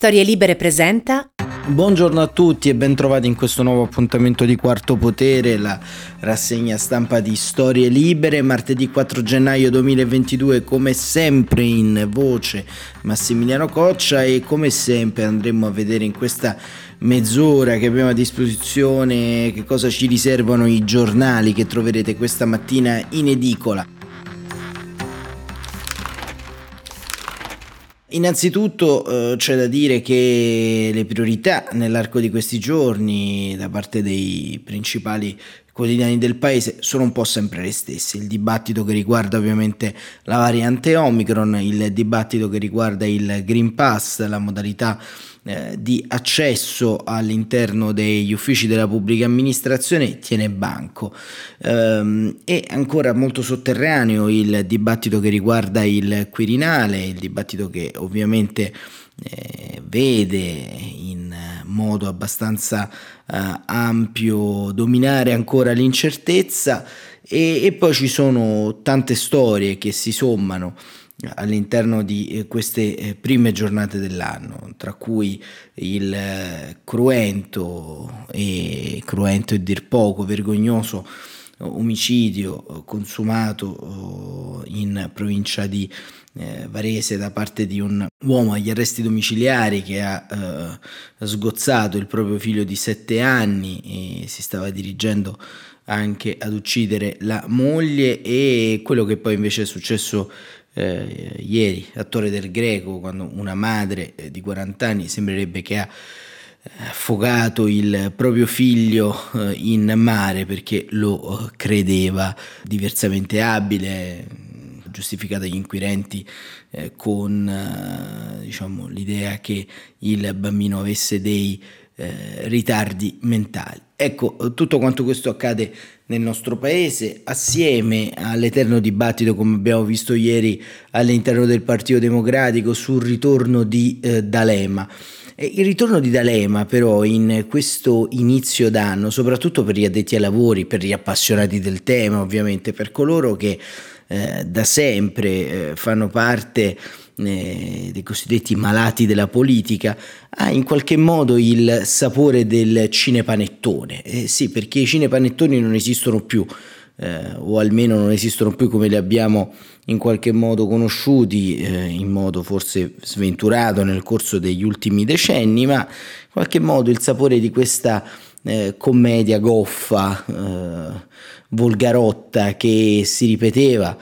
Storie Libere presenta Buongiorno a tutti e bentrovati in questo nuovo appuntamento di Quarto Potere, la rassegna stampa di Storie Libere, martedì 4 gennaio 2022, come sempre in voce Massimiliano Coccia e come sempre andremo a vedere in questa mezz'ora che abbiamo a disposizione che cosa ci riservano i giornali che troverete questa mattina in edicola. Innanzitutto eh, c'è da dire che le priorità nell'arco di questi giorni da parte dei principali quotidiani del paese sono un po' sempre le stesse. Il dibattito che riguarda ovviamente la variante Omicron, il dibattito che riguarda il Green Pass, la modalità eh, di accesso all'interno degli uffici della pubblica amministrazione tiene banco. Ehm, è ancora molto sotterraneo il dibattito che riguarda il Quirinale, il dibattito che ovviamente eh, vede in modo abbastanza eh, ampio dominare ancora l'incertezza e, e poi ci sono tante storie che si sommano all'interno di eh, queste eh, prime giornate dell'anno, tra cui il eh, cruento e cruento e dir poco vergognoso omicidio consumato in provincia di Varese da parte di un uomo agli arresti domiciliari che ha sgozzato il proprio figlio di sette anni e si stava dirigendo anche ad uccidere la moglie e quello che poi invece è successo eh, ieri, attore del Greco, quando una madre eh, di 40 anni sembrerebbe che ha eh, affogato il proprio figlio eh, in mare perché lo eh, credeva diversamente abile, giustificata agli inquirenti eh, con diciamo, l'idea che il bambino avesse dei eh, ritardi mentali. Ecco, tutto quanto questo accade nel nostro paese, assieme all'eterno dibattito, come abbiamo visto ieri, all'interno del Partito Democratico sul ritorno di eh, D'Alema. Il ritorno di D'Alema però in questo inizio d'anno, soprattutto per gli addetti ai lavori, per gli appassionati del tema ovviamente, per coloro che eh, da sempre eh, fanno parte eh, dei cosiddetti malati della politica, ha in qualche modo il sapore del cinepanettone. Eh, sì, perché i cinepanettoni non esistono più, eh, o almeno non esistono più come li abbiamo in qualche modo conosciuti, eh, in modo forse sventurato nel corso degli ultimi decenni, ma in qualche modo il sapore di questa eh, commedia goffa, eh, volgarotta che si ripeteva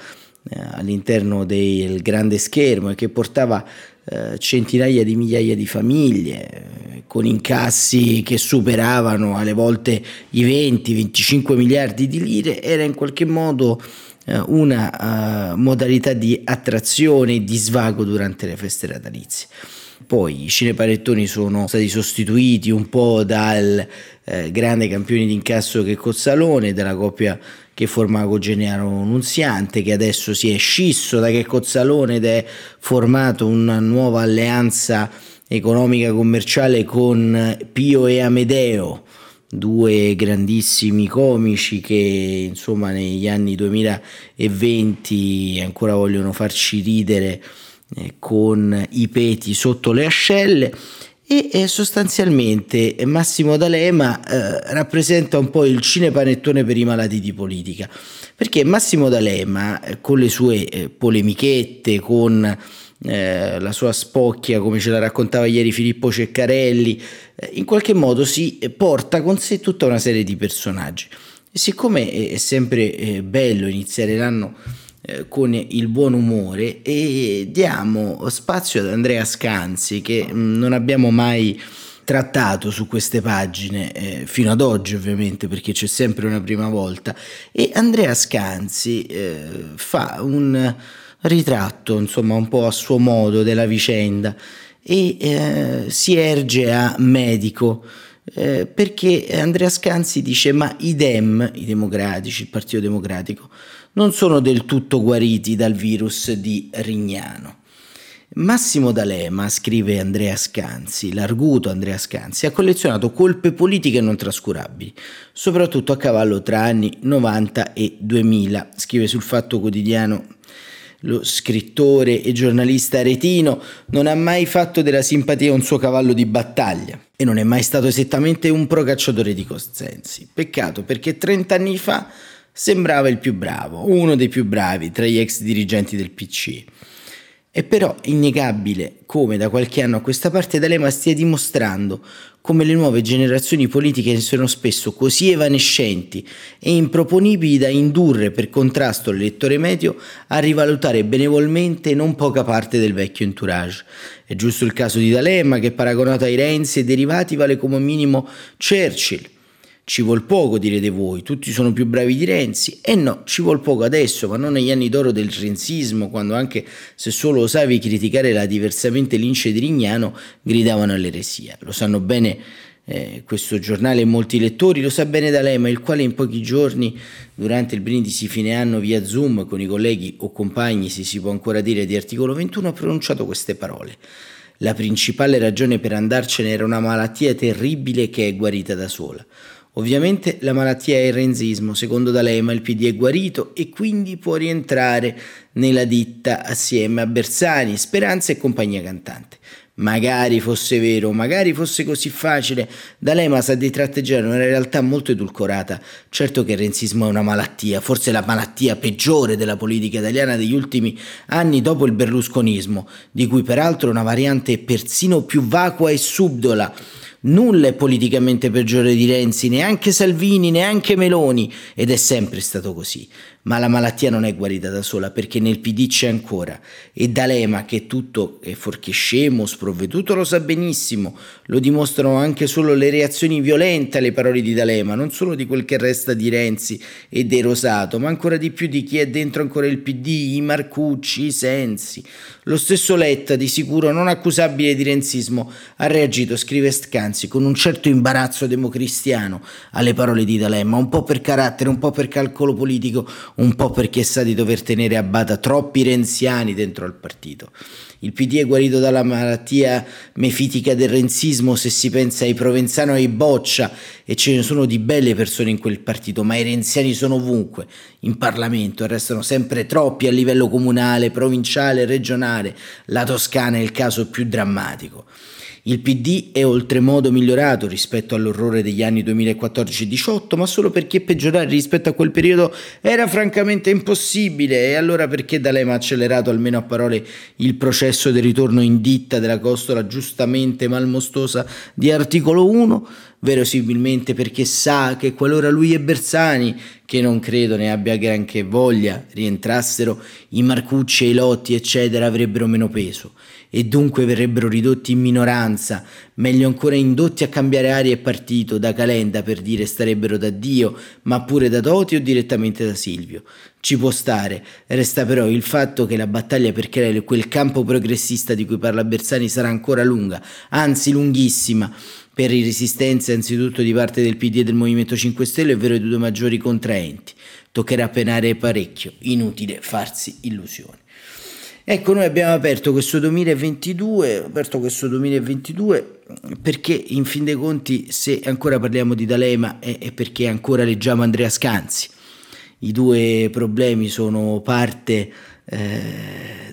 all'interno del grande schermo e che portava eh, centinaia di migliaia di famiglie eh, con incassi che superavano alle volte i 20-25 miliardi di lire era in qualche modo una modalità di attrazione e di svago durante le feste natalizie. Poi i cinepanettoni sono stati sostituiti un po' dal eh, grande campione d'incasso che è Cozzalone, dalla coppia che formava con Gennaro Nunziante, che adesso si è scisso da che Cozzalone ed è formato una nuova alleanza economica commerciale con Pio e Amedeo, due grandissimi comici che insomma negli anni 2020 ancora vogliono farci ridere eh, con i peti sotto le ascelle e eh, sostanzialmente Massimo D'Alema eh, rappresenta un po' il cinepanettone per i malati di politica, perché Massimo D'Alema eh, con le sue eh, polemichette, con eh, la sua spocchia, come ce la raccontava ieri Filippo Ceccarelli, eh, in qualche modo si porta con sé tutta una serie di personaggi. E siccome è sempre bello iniziare l'anno eh, con il buon umore e diamo spazio ad Andrea Scanzi che mm, non abbiamo mai trattato su queste pagine eh, fino ad oggi ovviamente perché c'è sempre una prima volta. E Andrea Scanzi eh, fa un ritratto insomma un po' a suo modo della vicenda e eh, si erge a medico eh, perché Andrea Scanzi dice ma i Dem, i democratici, il Partito Democratico non sono del tutto guariti dal virus di Rignano. Massimo D'Alema, scrive Andrea Scanzi, l'arguto Andrea Scanzi, ha collezionato colpe politiche non trascurabili, soprattutto a cavallo tra anni 90 e 2000, scrive sul Fatto Quotidiano lo scrittore e giornalista aretino, non ha mai fatto della simpatia un suo cavallo di battaglia e non è mai stato esattamente un procacciatore di consensi. Peccato perché 30 anni fa sembrava il più bravo, uno dei più bravi tra gli ex dirigenti del PC. È però innegabile come da qualche anno a questa parte D'Alema stia dimostrando come le nuove generazioni politiche siano spesso così evanescenti e improponibili da indurre per contrasto l'elettore medio a rivalutare benevolmente non poca parte del vecchio entourage. È giusto il caso di D'Alema che paragonato ai Renzi e derivati vale come minimo Churchill ci vuol poco, direte voi, tutti sono più bravi di Renzi. E no, ci vuol poco adesso, ma non negli anni d'oro del renzismo, quando anche se solo osavi criticare la diversamente lince di Rignano, gridavano all'eresia. Lo sanno bene eh, questo giornale e molti lettori, lo sa bene D'Alema, il quale in pochi giorni, durante il brindisi fine anno via Zoom, con i colleghi o compagni, se si può ancora dire, di articolo 21, ha pronunciato queste parole. La principale ragione per andarcene era una malattia terribile che è guarita da sola. Ovviamente la malattia è il renzismo, secondo D'Alema il PD è guarito e quindi può rientrare nella ditta assieme a Bersani, Speranza e compagnia cantante. Magari fosse vero, magari fosse così facile. D'Alema sa di tratteggiare una realtà molto edulcorata. Certo che il renzismo è una malattia, forse la malattia peggiore della politica italiana degli ultimi anni dopo il berlusconismo, di cui peraltro una variante persino più vacua e subdola Nulla è politicamente peggiore di Renzi, neanche Salvini, neanche Meloni, ed è sempre stato così. Ma la malattia non è guarita da sola perché nel PD c'è ancora. E D'Alema, che tutto è fuorché scemo, sprovveduto, lo sa benissimo. Lo dimostrano anche solo le reazioni violente alle parole di D'Alema, non solo di quel che resta di Renzi e dei Rosato, ma ancora di più di chi è dentro ancora il PD, i Marcucci, i Sensi. Lo stesso Letta, di sicuro non accusabile di renzismo, ha reagito, scrive Scanzi, con un certo imbarazzo democristiano alle parole di D'Alema, un po' per carattere, un po' per calcolo politico, un po' perché sa di dover tenere a bada troppi renziani dentro al partito. Il PD è guarito dalla malattia mefitica del renzismo se si pensa ai Provenzano e ai Boccia e ce ne sono di belle persone in quel partito, ma i renziani sono ovunque, in Parlamento e restano sempre troppi a livello comunale, provinciale, regionale. La Toscana è il caso più drammatico. Il PD è oltremodo migliorato rispetto all'orrore degli anni 2014-18, ma solo perché peggiorare rispetto a quel periodo era francamente impossibile e allora perché D'Alema ha accelerato almeno a parole il processo del ritorno in ditta della costola giustamente malmostosa di articolo 1? Verosimilmente perché sa che qualora lui e Bersani, che non credo ne abbia granché voglia, rientrassero, i Marcucci e i Lotti eccetera avrebbero meno peso. E dunque verrebbero ridotti in minoranza, meglio ancora indotti a cambiare aria e partito, da Calenda per dire starebbero da Dio, ma pure da Toti o direttamente da Silvio. Ci può stare, resta però il fatto che la battaglia per creare quel campo progressista di cui parla Bersani sarà ancora lunga, anzi lunghissima, per i resistenze anzitutto di parte del PD e del Movimento 5 Stelle, ovvero i due maggiori contraenti. Toccherà penare parecchio, inutile farsi illusioni. Ecco, noi abbiamo aperto questo 2022, aperto questo 2022 perché in fin dei conti se ancora parliamo di D'Alema è, è perché ancora leggiamo Andrea Scanzi. I due problemi sono parte eh,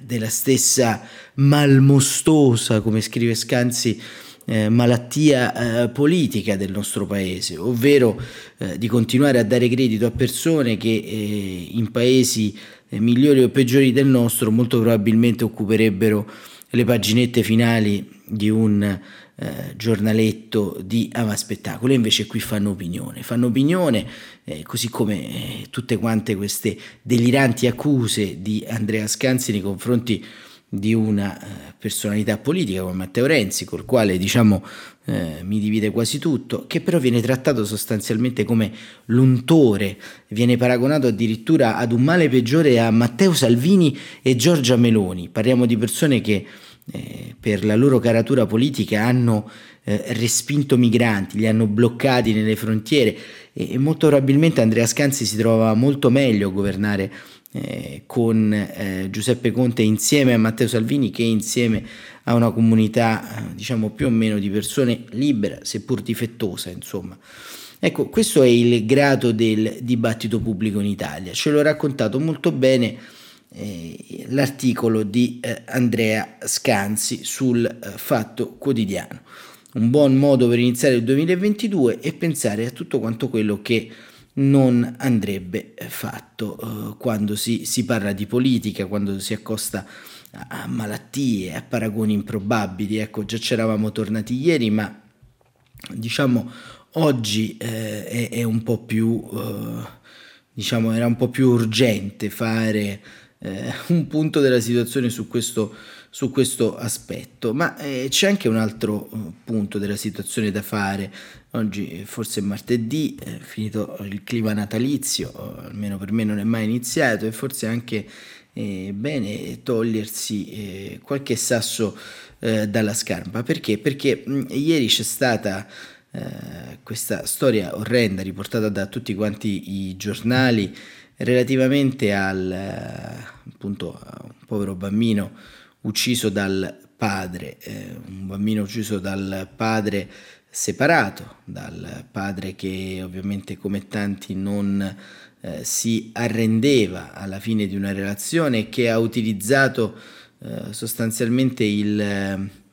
della stessa malmostosa, come scrive Scanzi, eh, malattia eh, politica del nostro paese, ovvero eh, di continuare a dare credito a persone che eh, in paesi eh, migliori o peggiori del nostro molto probabilmente occuperebbero le paginette finali di un eh, giornaletto di Avaspettacolo e invece qui fanno opinione, fanno opinione eh, così come eh, tutte quante queste deliranti accuse di Andrea Scanzi nei confronti di una eh, personalità politica come Matteo Renzi, col quale diciamo eh, mi divide quasi tutto, che però viene trattato sostanzialmente come l'untore, viene paragonato addirittura ad un male peggiore a Matteo Salvini e Giorgia Meloni. Parliamo di persone che eh, per la loro caratura politica hanno eh, respinto migranti, li hanno bloccati nelle frontiere e, e molto probabilmente Andrea Scanzi si trovava molto meglio a governare eh, con eh, Giuseppe Conte insieme a Matteo Salvini che insieme a una comunità eh, diciamo più o meno di persone libera seppur difettosa insomma. Ecco, questo è il grado del dibattito pubblico in Italia, ce l'ho raccontato molto bene eh, l'articolo di eh, Andrea Scanzi sul eh, Fatto Quotidiano. Un buon modo per iniziare il 2022 e pensare a tutto quanto quello che non andrebbe fatto eh, quando si, si, parla di politica, quando si accosta a malattie, a paragoni improbabili. Ecco, già c'eravamo tornati ieri, ma diciamo oggi eh, è, è, un po' più, eh, diciamo, era un po' più urgente fare eh, un punto della situazione su questo, su questo aspetto, ma eh, c'è anche un altro eh, punto della situazione da fare. Oggi forse è martedì, è finito il clima natalizio, almeno per me non è mai iniziato e forse anche è bene togliersi qualche sasso dalla scarpa. Perché? Perché mh, ieri c'è stata eh, questa storia orrenda riportata da tutti quanti i giornali relativamente al eh, appunto un povero bambino ucciso dal padre, eh, un bambino ucciso dal padre separato, dal padre che ovviamente come tanti non eh, si arrendeva alla fine di una relazione e che ha utilizzato eh, sostanzialmente il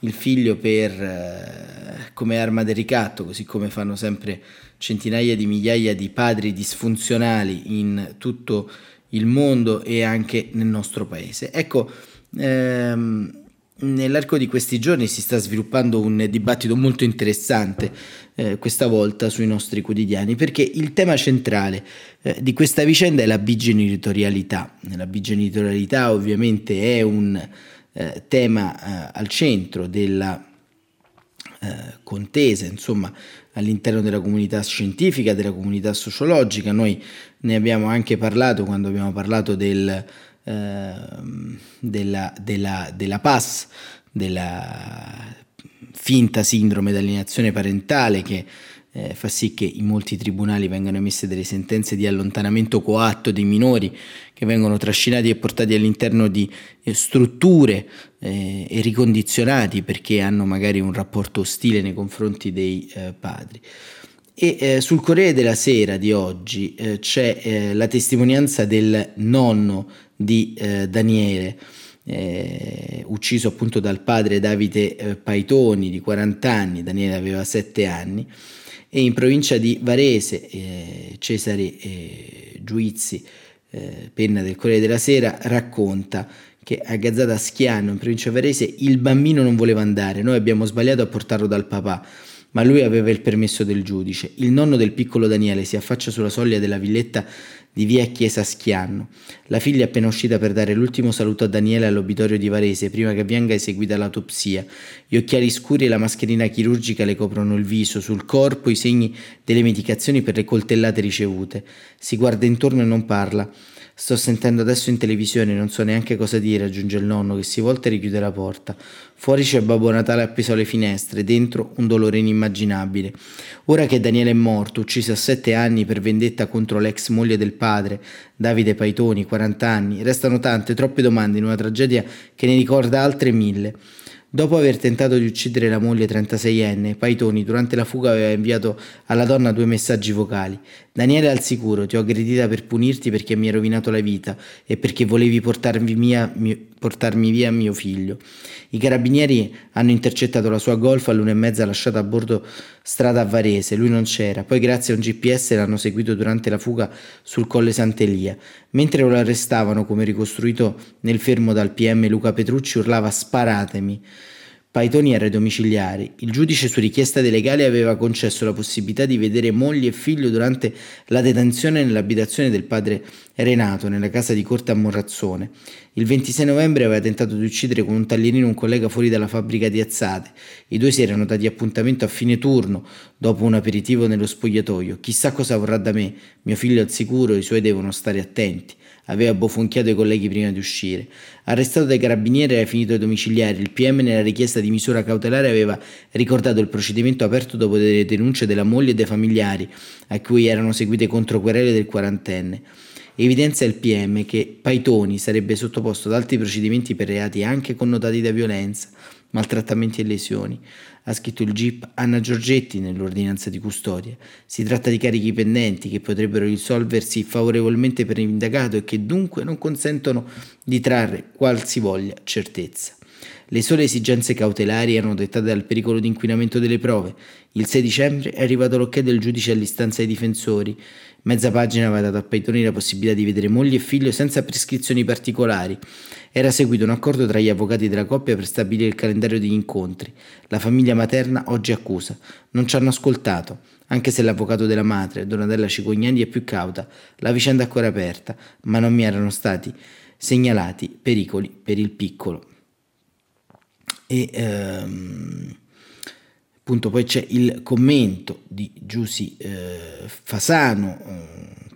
il figlio per, eh, come arma del ricatto, così come fanno sempre centinaia di migliaia di padri disfunzionali in tutto il mondo e anche nel nostro paese. Ecco, ehm, nell'arco di questi giorni si sta sviluppando un dibattito molto interessante, eh, questa volta sui nostri quotidiani, perché il tema centrale eh, di questa vicenda è la bigenitorialità. La bigenitorialità ovviamente è un eh, tema eh, al centro della eh, contesa, insomma, all'interno della comunità scientifica, della comunità sociologica. Noi ne abbiamo anche parlato quando abbiamo parlato del, ehm, della, della, della PAS, della finta sindrome d'alienazione parentale che eh, fa sì che in molti tribunali vengano emesse delle sentenze di allontanamento coatto dei minori che vengono trascinati e portati all'interno di eh, strutture eh, e ricondizionati perché hanno magari un rapporto ostile nei confronti dei eh, padri. E eh, sul Corriere della Sera di oggi eh, c'è la testimonianza del nonno di Daniele, eh, ucciso appunto dal padre Davide eh, Paitoni di 40 anni, Daniele aveva 7 anni, e in provincia di Varese eh, Cesare eh, Giuizzi, eh, penna del Corriere della Sera, racconta che a Gazzata Schiano in provincia di Varese il bambino non voleva andare, noi abbiamo sbagliato a portarlo dal papà, ma lui aveva il permesso del giudice. Il nonno del piccolo Daniele si affaccia sulla soglia della villetta di via Chiesa Schianno. La figlia è appena uscita per dare l'ultimo saluto a Daniele all'obitorio di Varese prima che venga eseguita l'autopsia. Gli occhiali scuri e la mascherina chirurgica le coprono il viso, sul corpo i segni delle medicazioni per le coltellate ricevute. Si guarda intorno e non parla. Sto sentendo adesso in televisione, non so neanche cosa dire, aggiunge il nonno che si volta e richiude la porta. Fuori c'è Babbo Natale appeso alle finestre, dentro un dolore inimmaginabile. Ora che Daniele è morto, ucciso a sette anni per vendetta contro l'ex moglie del padre, Davide Paitoni, 40 anni, restano tante, troppe domande in una tragedia che ne ricorda altre mille. Dopo aver tentato di uccidere la moglie 36enne, Paitoni durante la fuga aveva inviato alla donna due messaggi vocali. Daniele al sicuro, ti ho aggredita per punirti perché mi hai rovinato la vita e perché volevi portarmi via, portarmi via mio figlio. I carabinieri hanno intercettato la sua golf all'una e mezza lasciata a bordo strada a Varese, lui non c'era, poi grazie a un GPS l'hanno seguito durante la fuga sul colle Sant'Elia. Mentre lo arrestavano, come ricostruito nel fermo dal PM Luca Petrucci, urlava sparatemi. Paitoni era ai domiciliari. Il giudice su richiesta dei legali aveva concesso la possibilità di vedere moglie e figlio durante la detenzione nell'abitazione del padre Renato, nella casa di corte a Morrazzone. Il 26 novembre aveva tentato di uccidere con un taglierino un collega fuori dalla fabbrica di Azzate. I due si erano dati appuntamento a fine turno, dopo un aperitivo nello spogliatoio. Chissà cosa vorrà da me. Mio figlio è al sicuro, i suoi devono stare attenti aveva bofonchiato i colleghi prima di uscire. Arrestato dai carabinieri era finito ai domiciliari, il PM nella richiesta di misura cautelare aveva ricordato il procedimento aperto dopo delle denunce della moglie e dei familiari, a cui erano seguite controquerele del quarantenne. Evidenzia il PM che Paitoni sarebbe sottoposto ad altri procedimenti per reati anche connotati da violenza, maltrattamenti e lesioni. Ha scritto il GIP Anna Giorgetti nell'ordinanza di custodia. Si tratta di carichi pendenti che potrebbero risolversi favorevolmente per l'indagato e che dunque non consentono di trarre qualsivoglia certezza. Le sole esigenze cautelari erano dettate dal pericolo di inquinamento delle prove. Il 6 dicembre è arrivato l'ok del giudice all'istanza dei difensori. Mezza pagina aveva dato a Paitoni la possibilità di vedere moglie e figlio senza prescrizioni particolari. Era seguito un accordo tra gli avvocati della coppia per stabilire il calendario degli incontri. La famiglia materna oggi accusa. Non ci hanno ascoltato. Anche se l'avvocato della madre, Donatella Cicognani, è più cauta, la vicenda è ancora aperta, ma non mi erano stati segnalati pericoli per il piccolo e ehm, appunto poi c'è il commento di Giussi eh, Fasano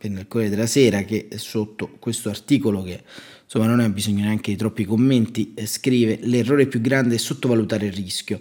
eh, il Corriere della Sera che sotto questo articolo che insomma non ha bisogno neanche di troppi commenti eh, scrive l'errore più grande è sottovalutare il rischio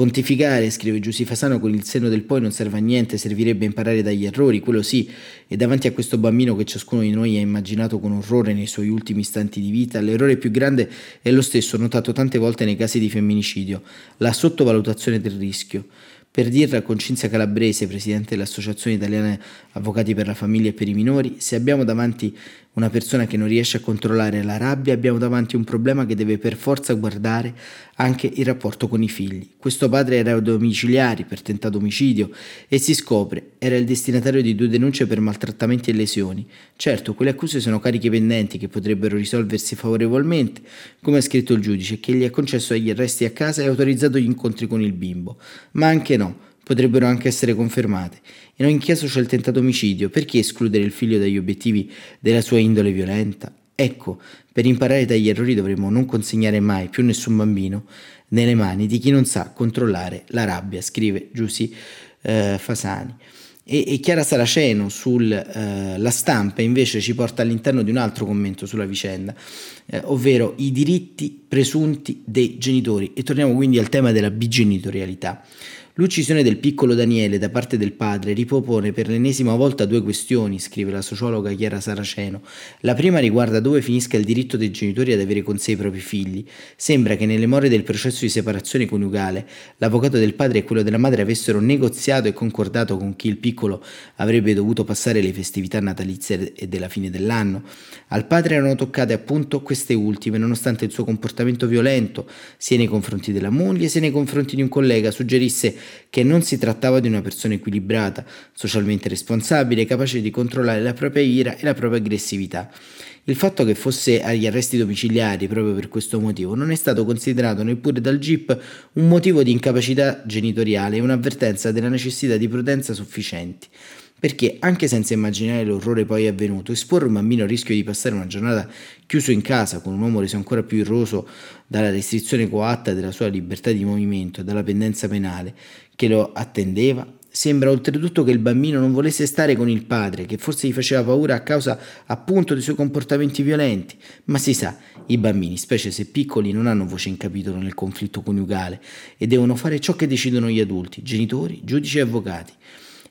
Pontificare, scrive Giussi Fasano, con il seno del poi non serve a niente, servirebbe imparare dagli errori, quello sì, e davanti a questo bambino che ciascuno di noi ha immaginato con orrore nei suoi ultimi istanti di vita, l'errore più grande è lo stesso notato tante volte nei casi di femminicidio, la sottovalutazione del rischio. Per dirla con Cinzia Calabrese, presidente dell'Associazione Italiana Avvocati per la Famiglia e per i Minori, se abbiamo davanti una persona che non riesce a controllare la rabbia, abbiamo davanti un problema che deve per forza guardare anche il rapporto con i figli. Questo padre era domiciliari per tentato omicidio e si scopre era il destinatario di due denunce per maltrattamenti e lesioni. Certo, quelle accuse sono cariche pendenti che potrebbero risolversi favorevolmente, come ha scritto il giudice, che gli ha concesso gli arresti a casa e autorizzato gli incontri con il bimbo. Ma anche no potrebbero anche essere confermate. In ogni caso c'è il tentato omicidio, perché escludere il figlio dagli obiettivi della sua indole violenta? Ecco, per imparare dagli errori dovremmo non consegnare mai più nessun bambino nelle mani di chi non sa controllare la rabbia, scrive Giussi eh, Fasani. E, e, Chiara Saraceno sulla eh, stampa invece ci porta all'interno di un altro commento sulla vicenda, eh, ovvero i diritti presunti dei genitori. E torniamo quindi al tema della bigenitorialità. L'uccisione del piccolo Daniele da parte del padre ripropone per l'ennesima volta due questioni, scrive la sociologa Chiara Saraceno. La prima riguarda dove finisca il diritto dei genitori ad avere con sé i propri figli. Sembra che nelle more del processo di separazione coniugale l'avvocato del padre e quello della madre avessero negoziato e concordato con chi il piccolo avrebbe dovuto passare le festività natalizie e della fine dell'anno. Al padre erano toccate appunto queste ultime, nonostante il suo comportamento violento, sia nei confronti della moglie sia nei confronti di un collega, suggerisse che non si trattava di una persona equilibrata, socialmente responsabile, capace di controllare la propria ira e la propria aggressività. Il fatto che fosse agli arresti domiciliari proprio per questo motivo non è stato considerato neppure dal GIP un motivo di incapacità genitoriale e un'avvertenza della necessità di prudenza sufficienti. Perché, anche senza immaginare l'orrore poi avvenuto, esporre un bambino al rischio di passare una giornata chiuso in casa con un uomo reso ancora più irroso dalla restrizione coatta della sua libertà di movimento e dalla pendenza penale che lo attendeva, sembra oltretutto che il bambino non volesse stare con il padre, che forse gli faceva paura a causa appunto dei suoi comportamenti violenti. Ma si sa, i bambini, specie se piccoli, non hanno voce in capitolo nel conflitto coniugale e devono fare ciò che decidono gli adulti, genitori, giudici e avvocati.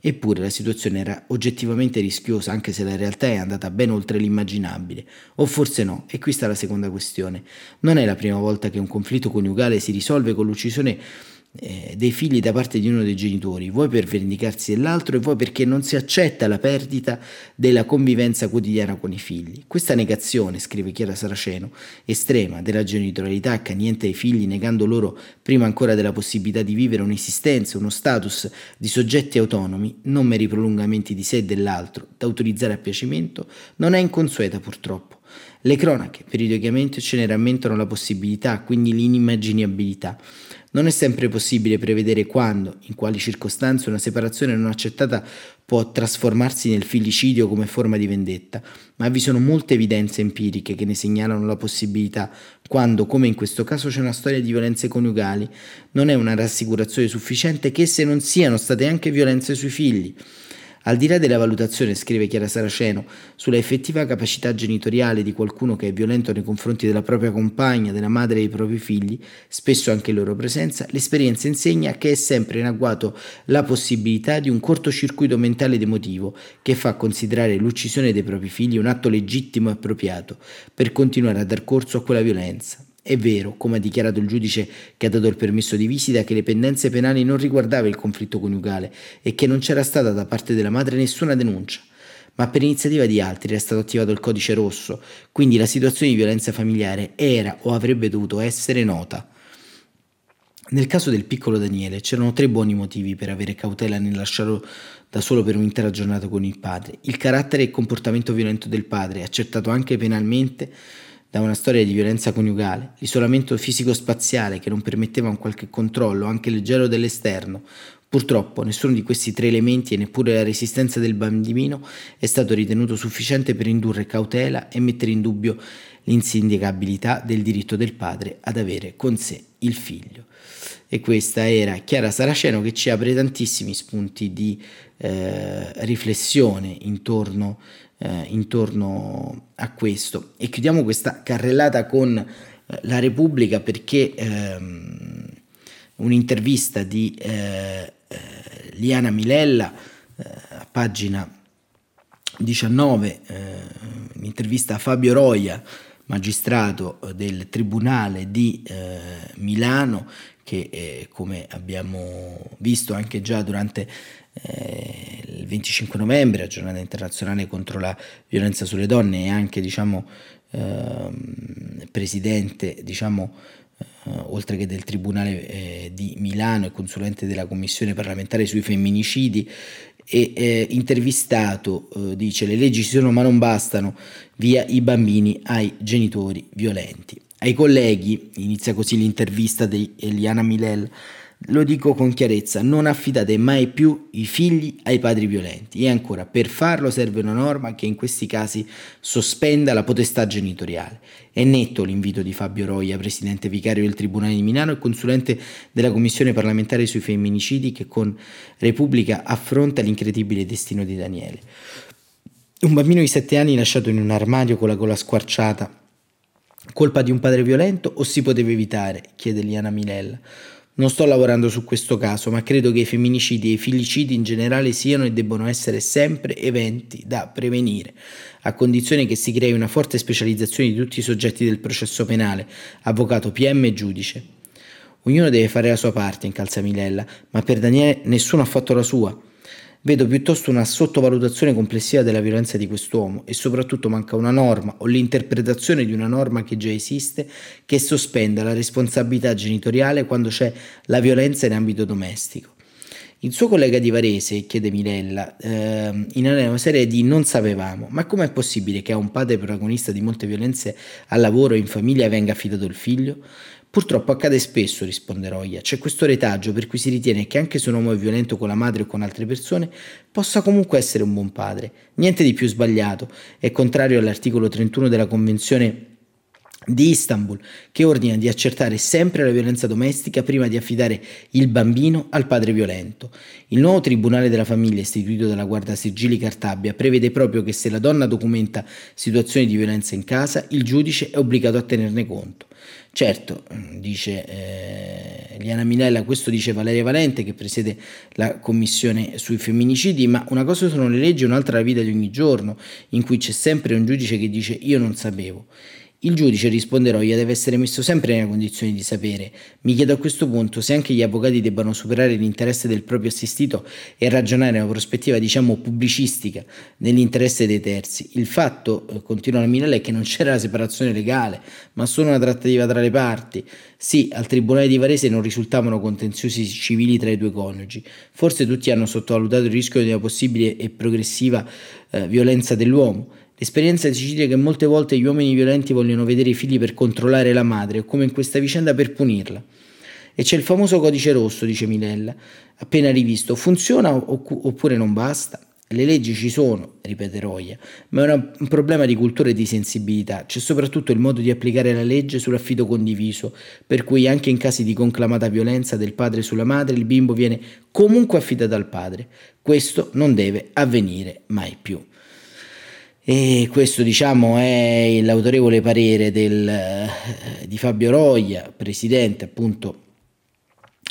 Eppure la situazione era oggettivamente rischiosa, anche se la realtà è andata ben oltre l'immaginabile. O forse no, e qui sta la seconda questione. Non è la prima volta che un conflitto coniugale si risolve con l'uccisione eh, dei figli da parte di uno dei genitori, vuoi per vendicarsi dell'altro e vuoi perché non si accetta la perdita della convivenza quotidiana con i figli. Questa negazione, scrive Chiara Saraceno, estrema della genitorialità accanente ai figli, negando loro prima ancora della possibilità di vivere un'esistenza, uno status di soggetti autonomi, non meri prolungamenti di sé e dell'altro, da autorizzare a piacimento, non è inconsueta purtroppo. Le cronache periodicamente ce ne rammentano la possibilità, quindi l'inimmaginabilità. Non è sempre possibile prevedere quando, in quali circostanze una separazione non accettata può trasformarsi nel filicidio come forma di vendetta, ma vi sono molte evidenze empiriche che ne segnalano la possibilità quando, come in questo caso, c'è una storia di violenze coniugali. Non è una rassicurazione sufficiente che esse non siano state anche violenze sui figli. Al di là della valutazione, scrive Chiara Saraceno, sulla effettiva capacità genitoriale di qualcuno che è violento nei confronti della propria compagna, della madre e dei propri figli, spesso anche in loro presenza, l'esperienza insegna che è sempre in agguato la possibilità di un cortocircuito mentale ed emotivo che fa considerare l'uccisione dei propri figli un atto legittimo e appropriato per continuare a dar corso a quella violenza È vero, come ha dichiarato il giudice che ha dato il permesso di visita, che le pendenze penali non riguardava il conflitto coniugale e che non c'era stata da parte della madre nessuna denuncia. Ma per iniziativa di altri era stato attivato il codice rosso, quindi la situazione di violenza familiare era o avrebbe dovuto essere nota. Nel caso del piccolo Daniele c'erano tre buoni motivi per avere cautela nel lasciarlo da solo per un'intera giornata con il padre. Il carattere e il comportamento violento del padre, accertato anche penalmente da una storia di violenza coniugale, l'isolamento fisico-spaziale che non permetteva un qualche controllo, anche leggero dell'esterno. Purtroppo nessuno di questi tre elementi e neppure la resistenza del bambino è stato ritenuto sufficiente per indurre cautela e mettere in dubbio l'insindicabilità del diritto del padre ad avere con sé il figlio. E questa era Chiara Saraceno che ci apre tantissimi spunti di eh, riflessione intorno, eh, intorno, a questo. E chiudiamo questa carrellata con eh, la Repubblica perché ehm, un'intervista di eh, eh, Liana Milella a pagina 19, un'intervista a Fabio Roia, magistrato del Tribunale di Milano, che eh, come abbiamo visto anche già durante eh, 25 novembre, giornata internazionale contro la violenza sulle donne e anche diciamo, eh, presidente diciamo, eh, oltre che del Tribunale eh, di Milano e consulente della Commissione parlamentare sui femminicidi e eh, intervistato dice le leggi ci sono ma non bastano, via i bambini ai genitori violenti. Ai colleghi, inizia così l'intervista di Eliana Milel, lo dico con chiarezza, non affidate mai più i figli ai padri violenti e ancora per farlo serve una norma che in questi casi sospenda la potestà genitoriale. È netto l'invito di Fabio Roia, presidente vicario del Tribunale di Milano e consulente della Commissione parlamentare sui femminicidi che con Repubblica affronta l'incredibile destino di Daniele. Un bambino di sette anni lasciato in un armadio con la gola squarciata Colpa di un padre violento o si poteva evitare? chiede Liana Milella. Non sto lavorando su questo caso, ma credo che i femminicidi e i filicidi in generale siano e debbano essere sempre eventi da prevenire, a condizione che si crei una forte specializzazione di tutti i soggetti del processo penale, avvocato, PM e giudice. Ognuno deve fare la sua parte, incalza Milella, ma per Daniele nessuno ha fatto la sua. Vedo piuttosto una sottovalutazione complessiva della violenza di quest'uomo e soprattutto manca una norma o l'interpretazione di una norma che già esiste che sospenda la responsabilità genitoriale quando c'è la violenza in ambito domestico. Il suo collega di Varese, chiede Mirella, eh, in una serie di Non sapevamo, ma com'è possibile che a un padre protagonista di molte violenze al lavoro e in famiglia venga affidato il figlio? Purtroppo accade spesso, risponde Roia. C'è questo retaggio per cui si ritiene che anche se un uomo è violento con la madre o con altre persone, possa comunque essere un buon padre. Niente di più sbagliato. È contrario all'articolo 31 della Convenzione di Istanbul, che ordina di accertare sempre la violenza domestica prima di affidare il bambino al padre violento. Il nuovo Tribunale della Famiglia, istituito dalla Guardia Sigilli Cartabia, prevede proprio che se la donna documenta situazioni di violenza in casa, il giudice è obbligato a tenerne conto. Certo, dice eh, Liana Minella, questo dice Valeria Valente che presiede la commissione sui femminicidi, ma una cosa sono le leggi e un'altra la vita di ogni giorno, in cui c'è sempre un giudice che dice io non sapevo. Il giudice, risponderò, io deve essere messo sempre nella condizione di sapere. Mi chiedo a questo punto se anche gli avvocati debbano superare l'interesse del proprio assistito e ragionare una prospettiva, diciamo, pubblicistica nell'interesse dei terzi. Il fatto, eh, continua la Minella, è che non c'era la separazione legale, ma solo una trattativa tra le parti. Sì, al Tribunale di Varese non risultavano contenziosi civili tra i due coniugi. Forse tutti hanno sottovalutato il rischio di una possibile e progressiva eh, violenza dell'uomo. L'esperienza ci dice che molte volte gli uomini violenti vogliono vedere i figli per controllare la madre o come in questa vicenda per punirla. E c'è il famoso codice rosso, dice Milella, appena rivisto. Funziona oppure non basta? Le leggi ci sono, ripete Roia, ma è un problema di cultura e di sensibilità. C'è soprattutto il modo di applicare la legge sull'affido condiviso, per cui anche in casi di conclamata violenza del padre sulla madre il bimbo viene comunque affidato al padre. Questo non deve avvenire mai più. E questo diciamo è l'autorevole parere del, eh, di Fabio Roia, presidente appunto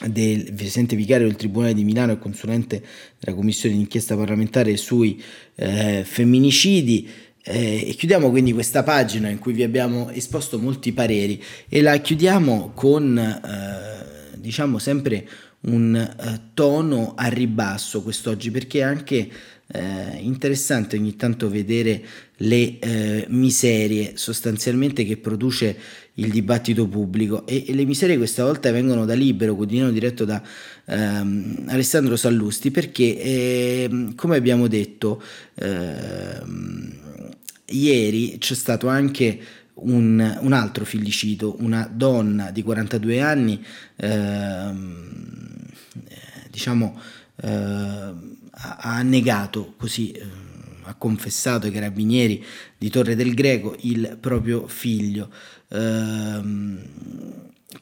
del presidente vicario del Tribunale di Milano e consulente della Commissione d'inchiesta parlamentare sui eh, femminicidi. Eh, e chiudiamo quindi questa pagina in cui vi abbiamo esposto molti pareri e la chiudiamo con, eh, diciamo, sempre un eh, tono a ribasso quest'oggi perché anche eh, interessante ogni tanto vedere le eh, miserie sostanzialmente che produce il dibattito pubblico. E, e, le miserie questa volta vengono da Libero, quotidiano diretto da ehm, Alessandro Sallusti perché ehm, come abbiamo detto ehm, ieri c'è stato anche un, un, altro fillicito, una donna di 42 anni, ehm, diciamo, eh, ha negato così, eh, ha confessato ai carabinieri di Torre del Greco il proprio figlio, ehm,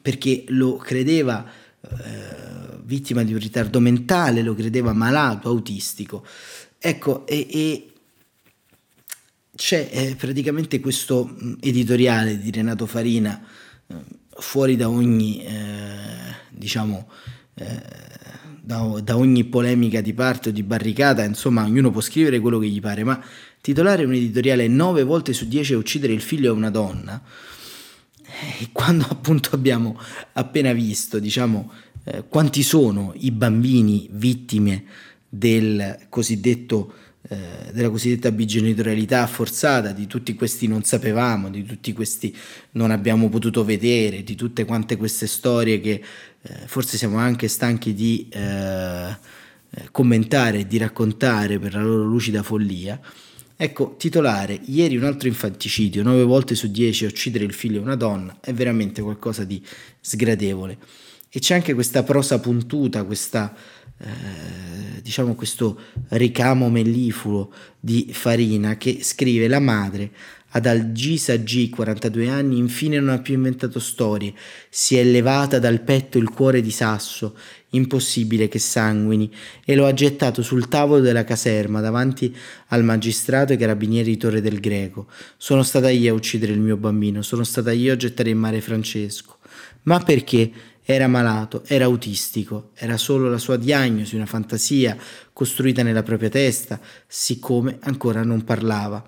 perché lo credeva eh, vittima di un ritardo mentale, lo credeva malato, autistico. Ecco, e, e c'è eh, praticamente questo mm, editoriale di Renato Farina eh, fuori da ogni, eh, diciamo, eh, da, da, ogni polemica di parte o di barricata, insomma, ognuno può scrivere quello che gli pare, ma titolare un editoriale nove volte su dieci a uccidere il figlio a una donna, e eh, quando appunto abbiamo appena visto, diciamo, eh, quanti sono i bambini vittime del cosiddetto eh, della cosiddetta bigenitorialità forzata, di tutti questi non sapevamo, di tutti questi non abbiamo potuto vedere, di tutte quante queste storie che forse siamo anche stanchi di eh, eh commentare di raccontare per la loro lucida follia. Ecco, titolare, ieri un altro infanticidio, 9 volte su 10 a uccidere il figlio di una donna, è veramente qualcosa di sgradevole. E c'è anche questa prosa puntuta, questa eh, diciamo questo ricamo mellifluo di Farina che scrive la madre ad Algisa G, 42 anni, infine non ha più inventato storie, si è levata dal petto il cuore di sasso, impossibile che sanguini, e lo ha gettato sul tavolo della caserma davanti al magistrato e carabinieri di Torre del Greco. Sono stata io a uccidere il mio bambino, sono stata io a gettare in mare Francesco. Ma perché? Era malato, era autistico, era solo la sua diagnosi, una fantasia costruita nella propria testa, siccome ancora non parlava.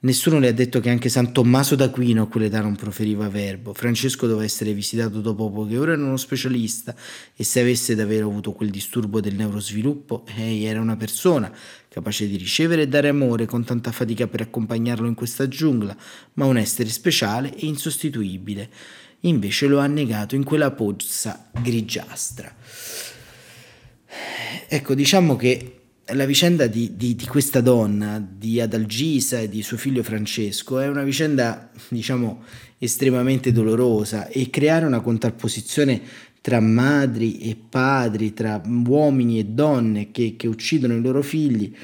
Nessuno le ha detto che anche San Tommaso d'Aquino a quell'età non proferiva verbo. Francesco doveva essere visitato dopo poche ore da uno specialista e se avesse davvero avuto quel disturbo del neurosviluppo, egli era una persona capace di ricevere e dare amore con tanta fatica per accompagnarlo in questa giungla, ma un essere speciale e insostituibile invece lo ha negato in quella pozza grigiastra. Ecco, diciamo che la vicenda di, di, di, questa donna, di Adalgisa e di suo figlio Francesco, è una vicenda, diciamo, estremamente dolorosa e creare una contrapposizione tra madri e padri, tra uomini e donne che, che uccidono i loro figli,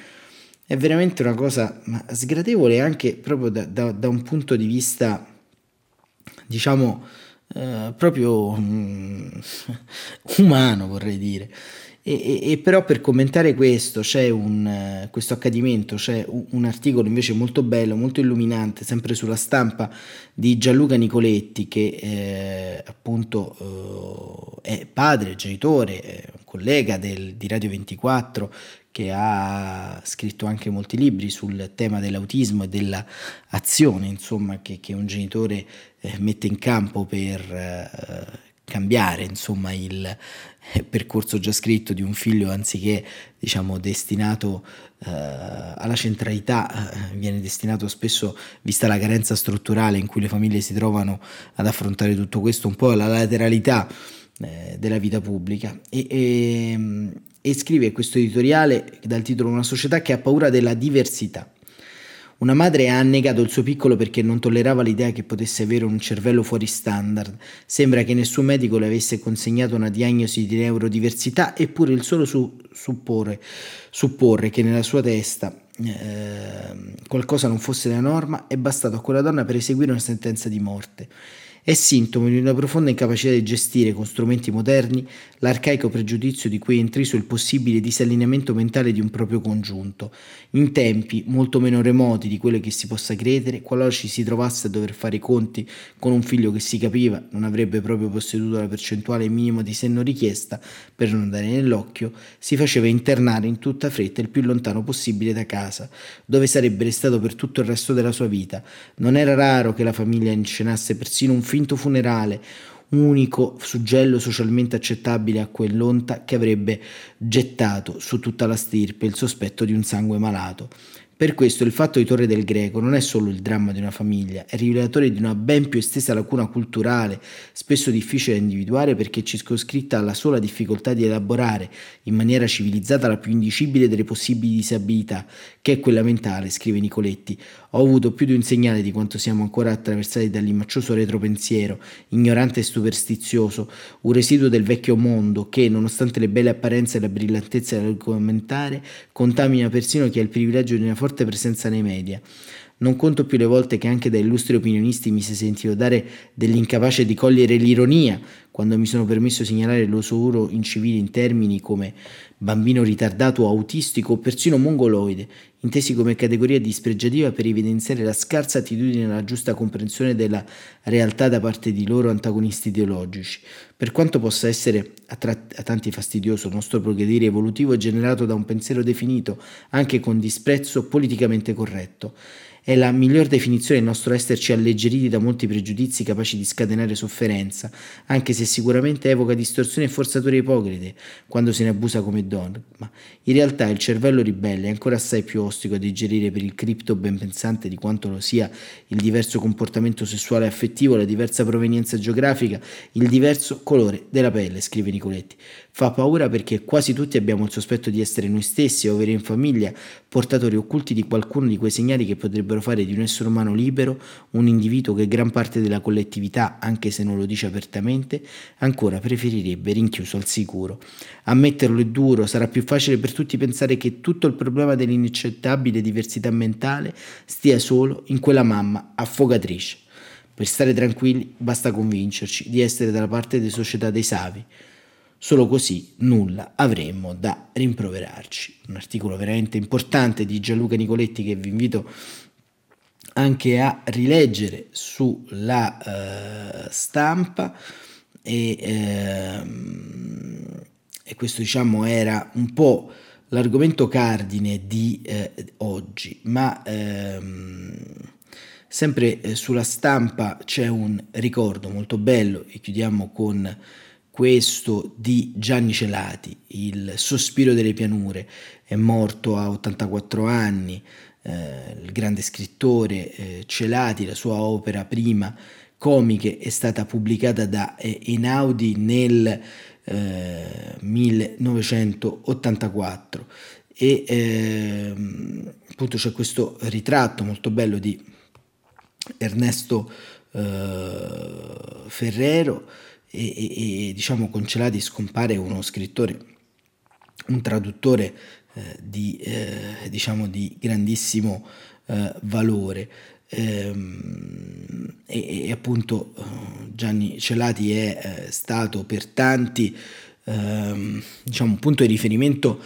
è veramente una cosa sgradevole anche proprio da, da, da un punto di vista, diciamo, eh, proprio um, umano vorrei dire. E, e, e, però per commentare questo c'è un, uh, questo accadimento, c'è un, un, articolo invece molto bello, molto illuminante, sempre sulla stampa di Gianluca Nicoletti che eh, appunto eh, è padre, genitore, è un collega del, di Radio 24 che ha scritto anche molti libri sul tema dell'autismo e dell'azione, insomma, che, che un genitore eh, mette in campo per eh, cambiare, insomma, il eh, percorso già scritto di un figlio anziché, diciamo, destinato eh, alla centralità, eh, viene destinato spesso, vista la carenza strutturale in cui le famiglie si trovano ad affrontare tutto questo, un po' alla lateralità eh, della vita pubblica. E, e, e scrive questo editoriale dal titolo Una società che ha paura della diversità. Una madre ha annegato il suo piccolo perché non tollerava l'idea che potesse avere un cervello fuori standard. Sembra che nessun medico le avesse consegnato una diagnosi di neurodiversità, eppure il solo su, supporre, supporre, che nella sua testa eh, qualcosa non fosse la norma è bastato a quella donna per eseguire una sentenza di morte. È sintomo di una profonda incapacità di gestire con strumenti moderni l'arcaico pregiudizio di cui è intriso il possibile disallineamento mentale di un proprio congiunto, in tempi molto meno remoti di quello che si possa credere, qualora ci si trovasse a dover fare i conti con un figlio che si capiva non avrebbe proprio posseduto la percentuale minima di senno richiesta per non dare nell'occhio, si faceva internare in tutta fretta il più lontano possibile da casa, dove sarebbe restato per tutto il resto della sua vita. Non era raro che la famiglia inscenasse persino un finto funerale, unico suggello socialmente accettabile a quell'onta che avrebbe gettato su tutta la stirpe il sospetto di un sangue malato. Per questo il fatto di Torre del Greco non è solo il dramma di una famiglia, è rivelatore di una ben più estesa lacuna culturale, spesso difficile da individuare perché circoscritta alla sola difficoltà di elaborare in maniera civilizzata la più indicibile delle possibili disabilità, che è quella mentale, scrive Nicoletti. Ho avuto più di un segnale di quanto siamo ancora attraversati dall'immaccioso retropensiero, ignorante e superstizioso, un residuo del vecchio mondo che, nonostante le belle apparenze e la brillantezza dell'argomentare, contamina persino chi ha il privilegio di una forte presenza nei media. Non conto più le volte che anche da illustri opinionisti mi si sentito dare dell'incapace di cogliere l'ironia quando mi sono permesso segnalare l'osuro incivile in termini come bambino ritardato autistico o persino mongoloide, intesi come categoria dispregiativa per evidenziare la scarsa attitudine alla giusta comprensione della realtà da parte di loro antagonisti ideologici. Per quanto possa essere a, tra- a tanti fastidioso il nostro progredire evolutivo generato da un pensiero definito, anche con disprezzo politicamente corretto, è la miglior definizione del nostro esserci alleggeriti da molti pregiudizi capaci di scatenare sofferenza, anche se sicuramente evoca distorsioni e forzature ipocrite quando se ne abusa come dogma. In realtà il cervello ribelle è ancora assai più ostico a digerire per il cripto ben pensante di quanto lo sia il diverso comportamento sessuale e affettivo, la diversa provenienza geografica, il diverso colore della pelle, scrive Nicoletti. Fa paura perché quasi tutti abbiamo il sospetto di essere noi stessi o avere in famiglia portatori occulti di qualcuno di quei segnali che potrebbero fare di un essere umano libero un individuo che gran parte della collettività, anche se non lo dice apertamente, ancora preferirebbe rinchiuso al sicuro. Ammetterlo è duro, sarà più facile per tutti pensare che tutto il problema dell'inaccettabile diversità mentale stia solo in quella mamma affogatrice. Per stare tranquilli basta convincerci di essere dalla parte delle società dei savi. Solo così nulla avremmo da rimproverarci. Un articolo veramente importante di Gianluca Nicoletti che vi invito anche a rileggere sulla uh, stampa e, ehm, e, questo diciamo era un po' l'argomento cardine di eh, oggi, ma ehm, sempre eh, sulla stampa c'è un ricordo molto bello e chiudiamo con questo di Gianni Celati, il sospiro delle pianure, è morto a 84 anni, eh, il grande scrittore eh, Celati, la sua opera prima comiche è stata pubblicata da eh, Einaudi nel 1984 eh, e ehm, appunto c'è questo ritratto molto bello di Ernesto eh, Ferrero e, e, diciamo con Celati scompare uno scrittore, un traduttore eh, di, eh, diciamo di grandissimo eh, valore. Ehm, e, e, appunto eh, Gianni Celati è eh, stato per tanti ehm, diciamo, un punto di riferimento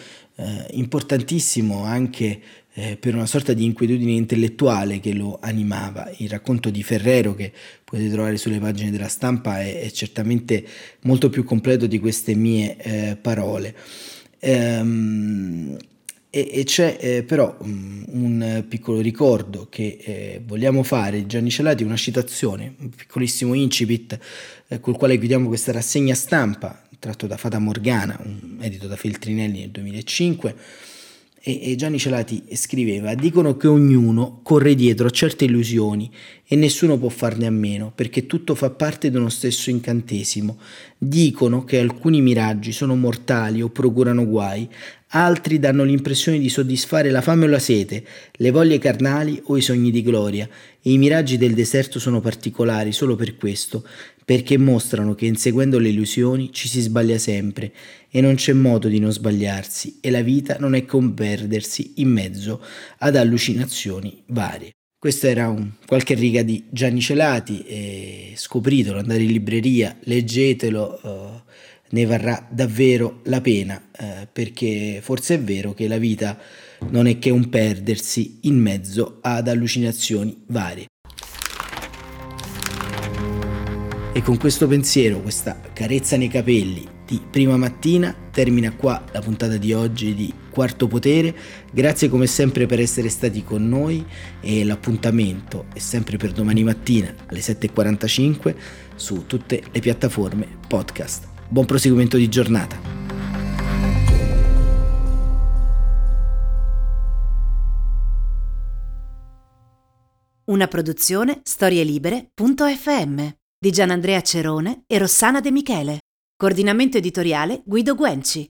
importantissimo anche eh, per una sorta di inquietudine intellettuale che lo animava. Il racconto di Ferrero che potete trovare sulle pagine della stampa è, è certamente molto più completo di queste mie eh, parole. Ehm, e, e, c'è eh, però um, un piccolo ricordo che eh, vogliamo fare, Gianni Celati, una citazione, un piccolissimo incipit eh, col quale chiudiamo questa rassegna stampa, tratto da Fata Morgana, un edito da Feltrinelli nel 2005 e, Gianni Celati scriveva, dicono che ognuno corre dietro a certe illusioni e nessuno può farne a meno, perché tutto fa parte di uno stesso incantesimo. Dicono che alcuni miraggi sono mortali o procurano guai, altri danno l'impressione di soddisfare la fame o la sete, le voglie carnali o i sogni di gloria, e i miraggi del deserto sono particolari solo per questo, perché mostrano che inseguendo le illusioni ci si sbaglia sempre e non c'è modo di non sbagliarsi e la vita non è un perdersi in mezzo ad allucinazioni varie. Questa era un, qualche riga di Gianni Celati, e scopritelo, andate in libreria, leggetelo, uh, ne varrà davvero la pena, uh, perché forse è vero che la vita non è che un perdersi in mezzo ad allucinazioni varie. E con questo pensiero, questa carezza nei capelli di prima mattina, termina qua la puntata di oggi di Quarto Potere. Grazie come sempre per essere stati con noi e l'appuntamento è sempre per domani mattina alle 7.45 su tutte le piattaforme podcast. Buon proseguimento di giornata. Una produzione storielibere.fm di Gianandrea Cerone e Rossana De Michele. Coordinamento editoriale Guido Guenci.